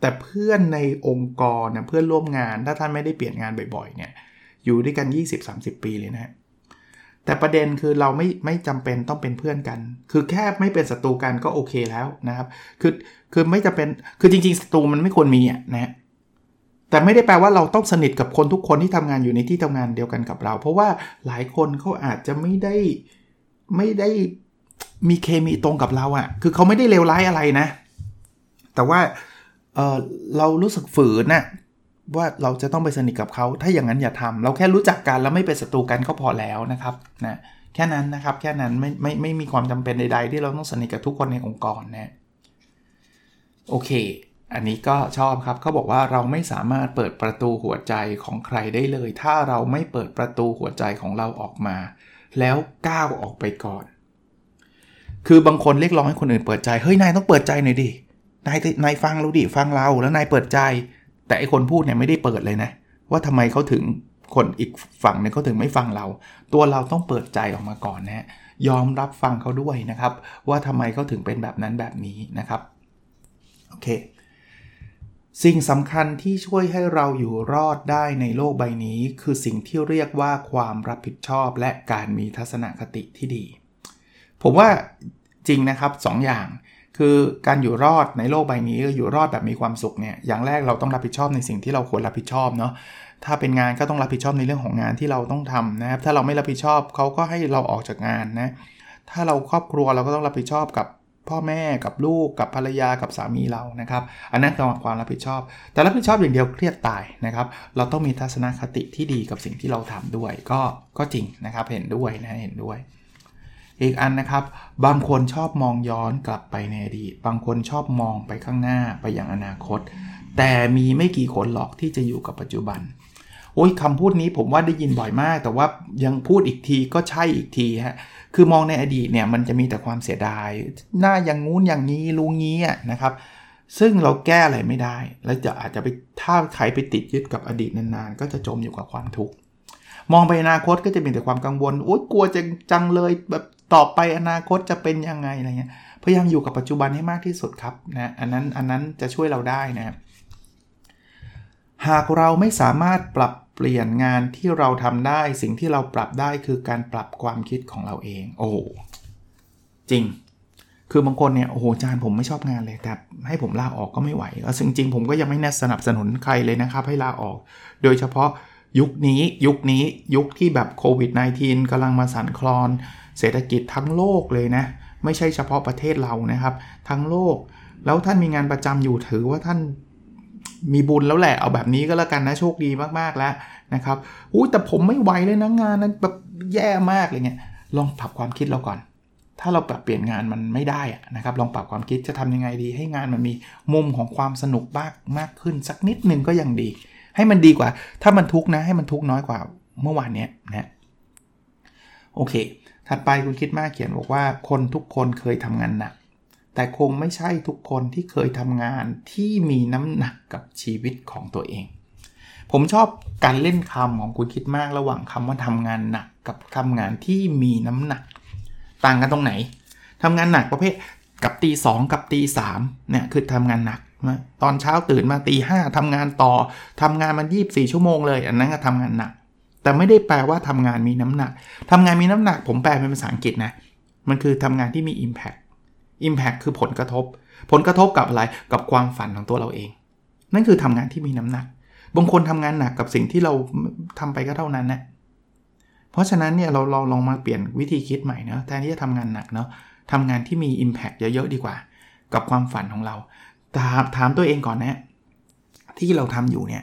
แต่เพื่อนในองค์กรนะเพื่อนร่วมงานถ้าท่านไม่ได้เปลี่ยนงานบ่อยๆเนี่ยอยู่ด้วยกัน 20-30 ปีเลยนะแต่ประเด็นคือเราไม่ไม่จำเป็นต้องเป็นเพื่อนกัน คือแค่ไม่เป็นศัตรูกันก็โอเคแล้วนะครับ คือคือไม่จะเป็น คือจริงๆศัตรูมันไม่ควรมีอะนะ แต่ไม่ได้แปลว่าเราต้องสนิทกับคนทุกคนที่ทำงานอยู่ในที่ทำงานเดียวกันกับเรา เพราะว่าหลายคนเขาอาจจะไม่ได้ไม่ได้มีเคมีตรงกับเราอะ่ะ คือเขาไม่ได้เลวร้ายอะไรนะ แต่ว่าเเรารู้สึกฝืนนะ่ะว่าเราจะต้องไปสนิทกับเขา ถ้าอย่างนั้นอย่าทำเราแค่รู้จักกันแล้วไม่เป็นศัตรูกันก็พอแล้วนะครับนะแค่นั้นนะครับ แค่นั้นไม่ไม่ไม่มีความจำเป็นใด ๆ ที่เราต้องสนิทกับทุกคนในองค์กรนะ โอเค อันนี้ก็ชอบครับเขาบอกว่าเราไม่สามารถเปิดประตูหัวใจของใครได้เลย ถ้าเราไม่เปิดประตูหัวใจของเราออกมา แล้วก้าวออกไปก่อน คือบางคนเรียกร้องให้คนอื่นเปิดใจเฮ้ยนายต้องเปิดใจหน่อยดินายนายฟังเราดิฟังเราแล้วนายเปิดใจ แต่ไอคนพูดเนี่ยไม่ได้เปิดเลยนะ ว่าทำไมเขาถึงคนอีกฝั่งนึงเขาถึงไม่ฟังเรา ตัวเราต้องเปิดใจออกมาก่อนนะยอมรับฟังเขาด้วยนะครับ ว่าทำไมเขาถึงเป็นแบบนั้นแบบนี้นะครับโอเค สิ่งสำคัญที่ช่วยให้เราอยู่รอดได้ในโลกใบนี้ คือสิ่งที่เรียกว่าความรับผิดชอบและการมีทัศนคติที่ดี ผมว่าจริงนะครับ2ออย่าง คือการอยู่รอดในโลกใบนี้อยู่รอดแบบมีความสุขเนี่ยอย่างแรกเราต้องรับผิดชอบในสิ่งที่เราควรรับผิดชอบเนาะถ้าเป็นงานก็ต้องรับผิดชอบในเรื่องของงานที่เราต้องทำนะครับถ้าเราไม่รับผิดชอบเขาก็ให้เราออกจากงานนะถ้าเราครอบครัวเราก็ต้องรับผิดชอบกับ พ่อแม่กับลูกกับภรรยากับสามีเรานะครับ อันนั้นคือความรับผิดชอบ แต่รับผิดชอบอย่างเดียวเครียดตายนะครับ เราต้องมีทัศนคติที่ดีกับสิ่งที่เราทำด้วย ก็ก็จริงนะครับเห็นด้วยนะเห็นด้วย อีกอันนะครับ บางคนชอบมองย้อนกลับไปในอดีตบางคนชอบมองไปข้างหน้าไปอย่างอนาคต แต่มีไม่กี่คนหรอกที่จะอยู่กับปัจจุบันโอ้ยคำพูดนี้ผมว่าได้ยินบ่อยมาก แต่ว่ายังพูดอีกทีก็ใช่อีกทีฮะ คือมองในอดีตเนี่ยมันจะมีแต่ความเสียดาย หน้าอย่างงู้นอย่างนี้ลุงงี้นะครับ ซึ่งเราแก้อะไรไม่ได้ แล้วจะอาจจะไปถ้าใครไปติดยึดกับอดีตนานๆ ก็จะจมอยู่กับความทุกข์ มองไปอนาคตก็จะมีแต่ความกังวล โอ๊ยกลัวจะจังเลยแบบต่อไปอนาคตจะเป็นยังไงอะไรเงี้ย พยายามอยู่กับปัจจุบันให้มากที่สุดครับนะ อันนั้นอันนั้นจะช่วยเราได้นะ หากเราไม่สามารถปรับเปลี่ยนงานที่เราทำได้สิ่งที่เราปรับได้คือการปรับความคิดของเราเอง โอ้จริง คือบางคนเนี่ยโอ้โหอาจานผมไม่ชอบงานเลยแต่ให้ผมลาออกก็ไม่ไหวแล้วจริงๆผมก็ยังไม่แนะสนับสนุนใครเลยนะครับ ให้ลาออก โดยเฉพาะยุคนี้ยุคนี้ยุคที่แบบโควิด -19 กำลังมาสั่นคลอน เศรษฐกิจทั้งโลกเลยนะ ไม่ใช่เฉพาะประเทศเรานะครับ ทั้งโลก แล้วท่านมีงานประจำอยู่ถือว่าท่าน มีบุญแล้วแหละเอาแบบนี้ก็แล้วกันนะโชคดีมากๆแล้วนะครับอู้แต่ผมไม่ไหวเลยนะงานนั้นแบบแย่มากเลยเงี้ยลองปรับความคิดเราก่อน ถ้าเราปรับเปลี่ยนงานมันไม่ได้นะครับลองปรับความคิดจะทำยังไงดี ให้งานมันมีมุมของความสนุกมากมากขึ้น สักนิดนึงก็ยังดี ให้มันดีกว่า ถ้ามันทุกนะให้มันทุกน้อยกว่าเมื่อวานเนี้ยนะโอเค ถัดไปคุณคิดมากเขียนบอกว่าคนทุกคนเคยทำงานหนัก แต่คงไม่ใช่ทุกคนที่เคยทำงานที่มีน้ำหนักกับชีวิตของตัวเอง ผมชอบการเล่นคำของคุณคิดมากระหว่างคำว่าทำงานหนักกับทำงานที่มีน้ำหนัก ต่างกันตรงไหนทำงานหนักประเภทกับตีสองกับตีสามเนี่ยคือทำงานหนักตอนเช้าตื่นมาตีห้าทำงานต่อทำงานมันยีบสี่ชั่วโมงเลยอันนั้นก็ทำงานหนัก แต่ไม่ได้แปลว่าทำงานมีน้ำหนักทำงานมีน้ำหนัก ผมแปลเป็นภาษาอังกฤษนะมันคือทำงานที่มี Impact Impact คือผลกระทบ ผลกระทบกับอะไรกับความฝันของตัวเราเอง นั่นคือทำงานที่มีน้ำหนักบางคนทำงานหนักกับสิ่งที่เราทำไปก็เท่านั้นนะเพราะฉะนั้นเนี่ยเราเราลองมาเปลี่ยนวิธีคิดใหม่เนาะแทนที่จะทำงานหนักเนาะทำงานที่มี Impact เยอะๆดีกว่า กับความฝันของเราถามถามตัวเองก่อนนะที่เราทำอยู่เนี่ย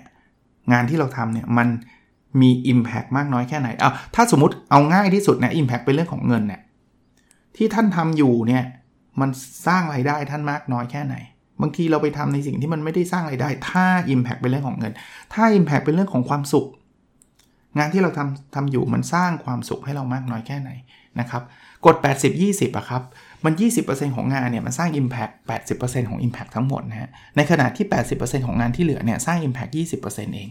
งานที่เราทำเนี่ยมันมี Impact มากน้อยแค่ไหนเอาถ้าสมมติเอาง่ายที่สุดนะ Impact เป็นเรื่องของเงินเนี่ยที่ท่านทำอยู่เนี่ย มันสร้างไรายได้ท่านมากน้อยแค่ไหน บางทีเราไปทำในสิ่งที่มันไม่ได้สร้างไรายได้ ถ้า Impact เป็นเรื่องของเงิน ถ้า Impact เป็นเรื่องของความสุข งานที่เราทำทำอยู่มันสร้างความสุขให้เรามากน้อยแค่ไหนนะครับกด 80 20อะครับมัน 20%ของงานเนี่ยมันสร้าง Impact 80%ของ Impact ทั้งหมดนะฮะในขณะที่ 80%ของงานที่เหลือเนี่ยสร้าง Impact 20%เอง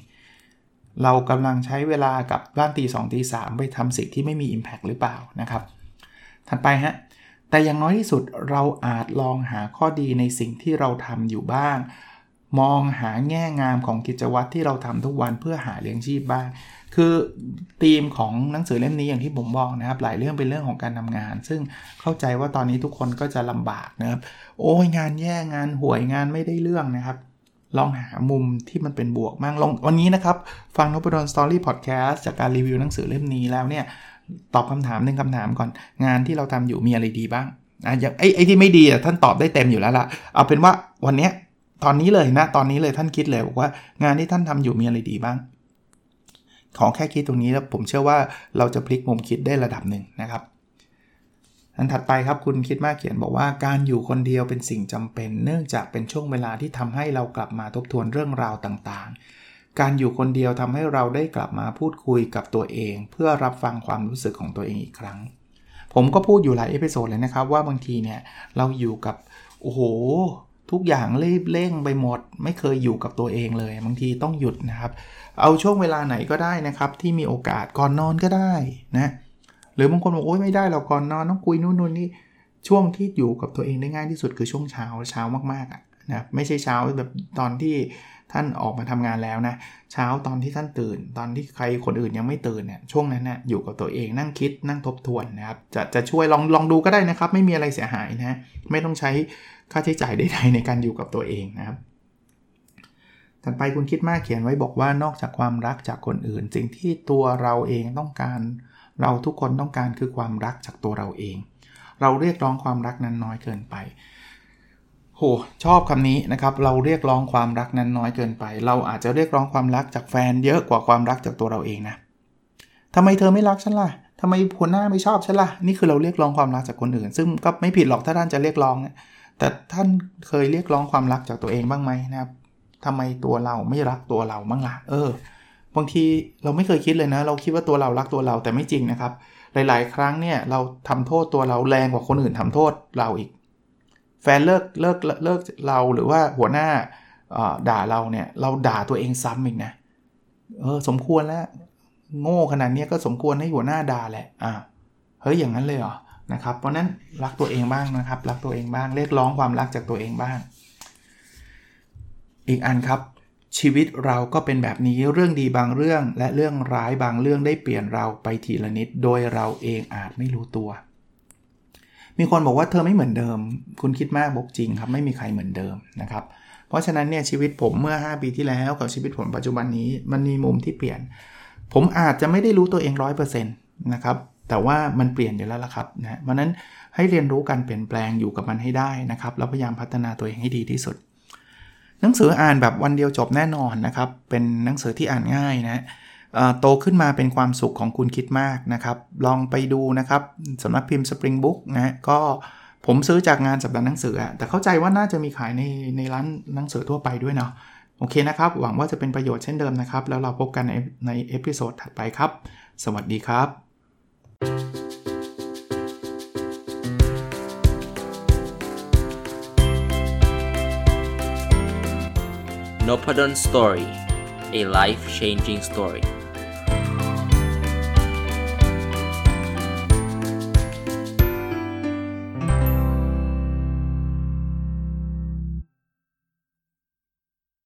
เรากำลังใช้เวลากับบ้านตี2ตี3ไปทำสิ่งที่ไม่มี Impact หรือเปล่านะครับ ถัดไปฮะ แต่อย่างน้อยที่สุดเราอาจลองหาข้อดีในสิ่งที่เราทำอยู่บ้าง มองหาแง่งามของกิจวัตรที่เราทำทุกวันเพื่อหาเลี้ยงชีพบ้าง คือธีมของหนังสือเล่มนี้อย่างที่ผมบอกนะครับ หลายเรื่องเป็นเรื่องของการทำงาน ซึ่งเข้าใจว่าตอนนี้ทุกคนก็จะลำบากนะครับ โอ้ยงานแย่งานห่วยงานไม่ได้เรื่องนะครับลองหามุมที่มันเป็นบวกบ้างลองวันนี้นะครับ ฟังนบดอนสตอรี่พอดแคสต์จากการรีวิวหนังสือเล่มนี้แล้วเนี่ย ตอบคำถามหนึ่งคำถามก่อนงานที่เราทำอยู่มีอะไรดีบ้างอะอย่างไอ้ไอ้ที่ไม่ดีอะท่านตอบได้เต็มอยู่แล้วล่ะเอาเป็นว่าวันเนี้ยตอนนี้เลยนะตอนนี้เลยท่านคิดเลยบอกว่างานที่ท่านทำอยู่มีอะไรดีบ้าง ขอแค่คิดตรงนี้แล้วผมเชื่อว่าเราจะพลิกมุมคิดได้ระดับหนึ่งนะครับอันถัดไปครับคุณคิดมากเขียนบอกว่าการอยู่คนเดียวเป็นสิ่งจำเป็น เนื่องจากเป็นช่วงเวลาที่ทำให้เรากลับมาทบทวนเรื่องราวต่างๆ การอยู่คนเดียวทำให้เราได้กลับมาพูดคุยกับตัวเอง เพื่อรับฟังความรู้สึกของตัวเองอีกครั้ง ผมก็พูดอยู่หลาย episode เลยนะครับว่าบางทีเนี่ยเราอยู่กับโอ้โหทุกอย่างรีบเร่งไปหมด ไม่เคยอยู่กับตัวเองเลย บางทีต้องหยุดนะครับ เอาช่วงเวลาไหนก็ได้นะครับ ที่มีโอกาสก่อนนอนก็ได้นะหรือบางคนบอกโอ๊ยไม่ได้เราก่อนนอนต้องคุยนู่นนู่นนี่ช่วงที่อยู่กับตัวเองได้ง่ายที่สุดคือช่วงเช้าเช้ามากๆอะนะไม่ใช่เช้าแบบตอนที่ ท่านออกมาทำงานแล้วนะ เช้าตอนที่ท่านตื่น ตอนที่ใครคนอื่นยังไม่ตื่นเนี่ยช่วงนั้นนะอยู่กับตัวเองนั่งคิดนั่งทบทวนนะครับ จะจะช่วยลองลองดูก็ได้นะครับ ไม่มีอะไรเสียหายนะไม่ต้องใช้ค่าใช้จ่ายใดๆในการอยู่กับตัวเองนะครับถัดไปคุณคิดมากเขียนไว้บอกว่านอกจากความรักจากคนอื่น สิ่งที่ตัวเราเองต้องการ เราทุกคนต้องการคือความรักจากตัวเราเอง เราเรียกร้องความรักนั้นน้อยเกินไป โหชอบคำนี้นะครับ เราเรียกร้องความรักนั้นน้อยเกินไป เราอาจจะเรียกร้องความรักจากแฟนเยอะกว่าความรักจากตัวเราเองนะทำไมเธอไม่รักฉันล่ะทำไมผัวหน้าไม่ชอบฉันล่ะ นี่คือเราเรียกร้องความรักจากคนอื่น ซึ่งก็ไม่ผิดหรอกถ้าท่านจะเรียกร้องนะแต่ท่านเคยเรียกร้องความรักจากตัวเองบ้างไหมนะครับทำไมตัวเราไม่รักตัวเราบ้างล่ะ เออ บางทีเราไม่เคยคิดเลยนะ เราคิดว่าตัวเรารักตัวเราแต่ไม่จริงนะครับ หลาย ๆ ครั้งเนี่ยเราทำโทษตัวเราแรงกว่าคนอื่นทำโทษเราอีก แฟนเลิกเลิกเลิกเราหรือว่าหัวหน้าด่าเราเนี่ย เราด่าตัวเองซ้ำอีกนะเออสมควรแล้ว โง่ขนาดนี้ก็สมควรให้หัวหน้าด่าแหละอ่าเฮ้ยอย่างนั้นเลยเหรอนะครับ เพราะนั้นรักตัวเองบ้างนะครับ รักตัวเองบ้างเรียกร้องความรักจากตัวเองบ้าง อีกอันครับชีวิตเราก็เป็นแบบนี้เรื่องดีบางเรื่อง และเรื่องร้ายบางเรื่องได้เปลี่ยนเราไปทีละนิด โดยเราเองอาจไม่รู้ตัว มีคนบอกว่าเธอไม่เหมือนเดิม คุณคิดมากบอกจริงครับ ไม่มีใครเหมือนเดิมนะครับ เพราะฉะนั้นเนี่ยชีวิตผมเมื่อ 5 ปีที่แล้วกับชีวิตผมปัจจุบันนี้มันมีมุมที่เปลี่ยน ผมอาจจะไม่ได้รู้ตัวเอง100%นะครับ แต่ว่ามันเปลี่ยนอยู่แล้วล่ะครับนะเพราะนั้นให้เรียนรู้การเปลี่ยนแปลงอยู่กับมันให้ได้นะครับแล้วพยายามพัฒนาตัวเองให้ดีที่สุด หนังสืออ่านแบบวันเดียวจบแน่นอนนะครับ เป็นหนังสือที่อ่านง่ายนะ โตขึ้นมาเป็นความสุขของคุณคิดมากนะครับ ลองไปดูนะครับสำนักพิมพ์ Spring Book นะก็ผมซื้อจากงานสัปดาห์หนังสืออะแต่เข้าใจว่าน่าจะมีขายในในร้านหนังสือทั่วไปด้วยเนาะโอเคนะครับ หวังว่าจะเป็นประโยชน์เช่นเดิมนะครับ แล้วเราพบกันในใน episode ถัดไปครับ สวัสดีครับ n o p a d o n Story a life changing story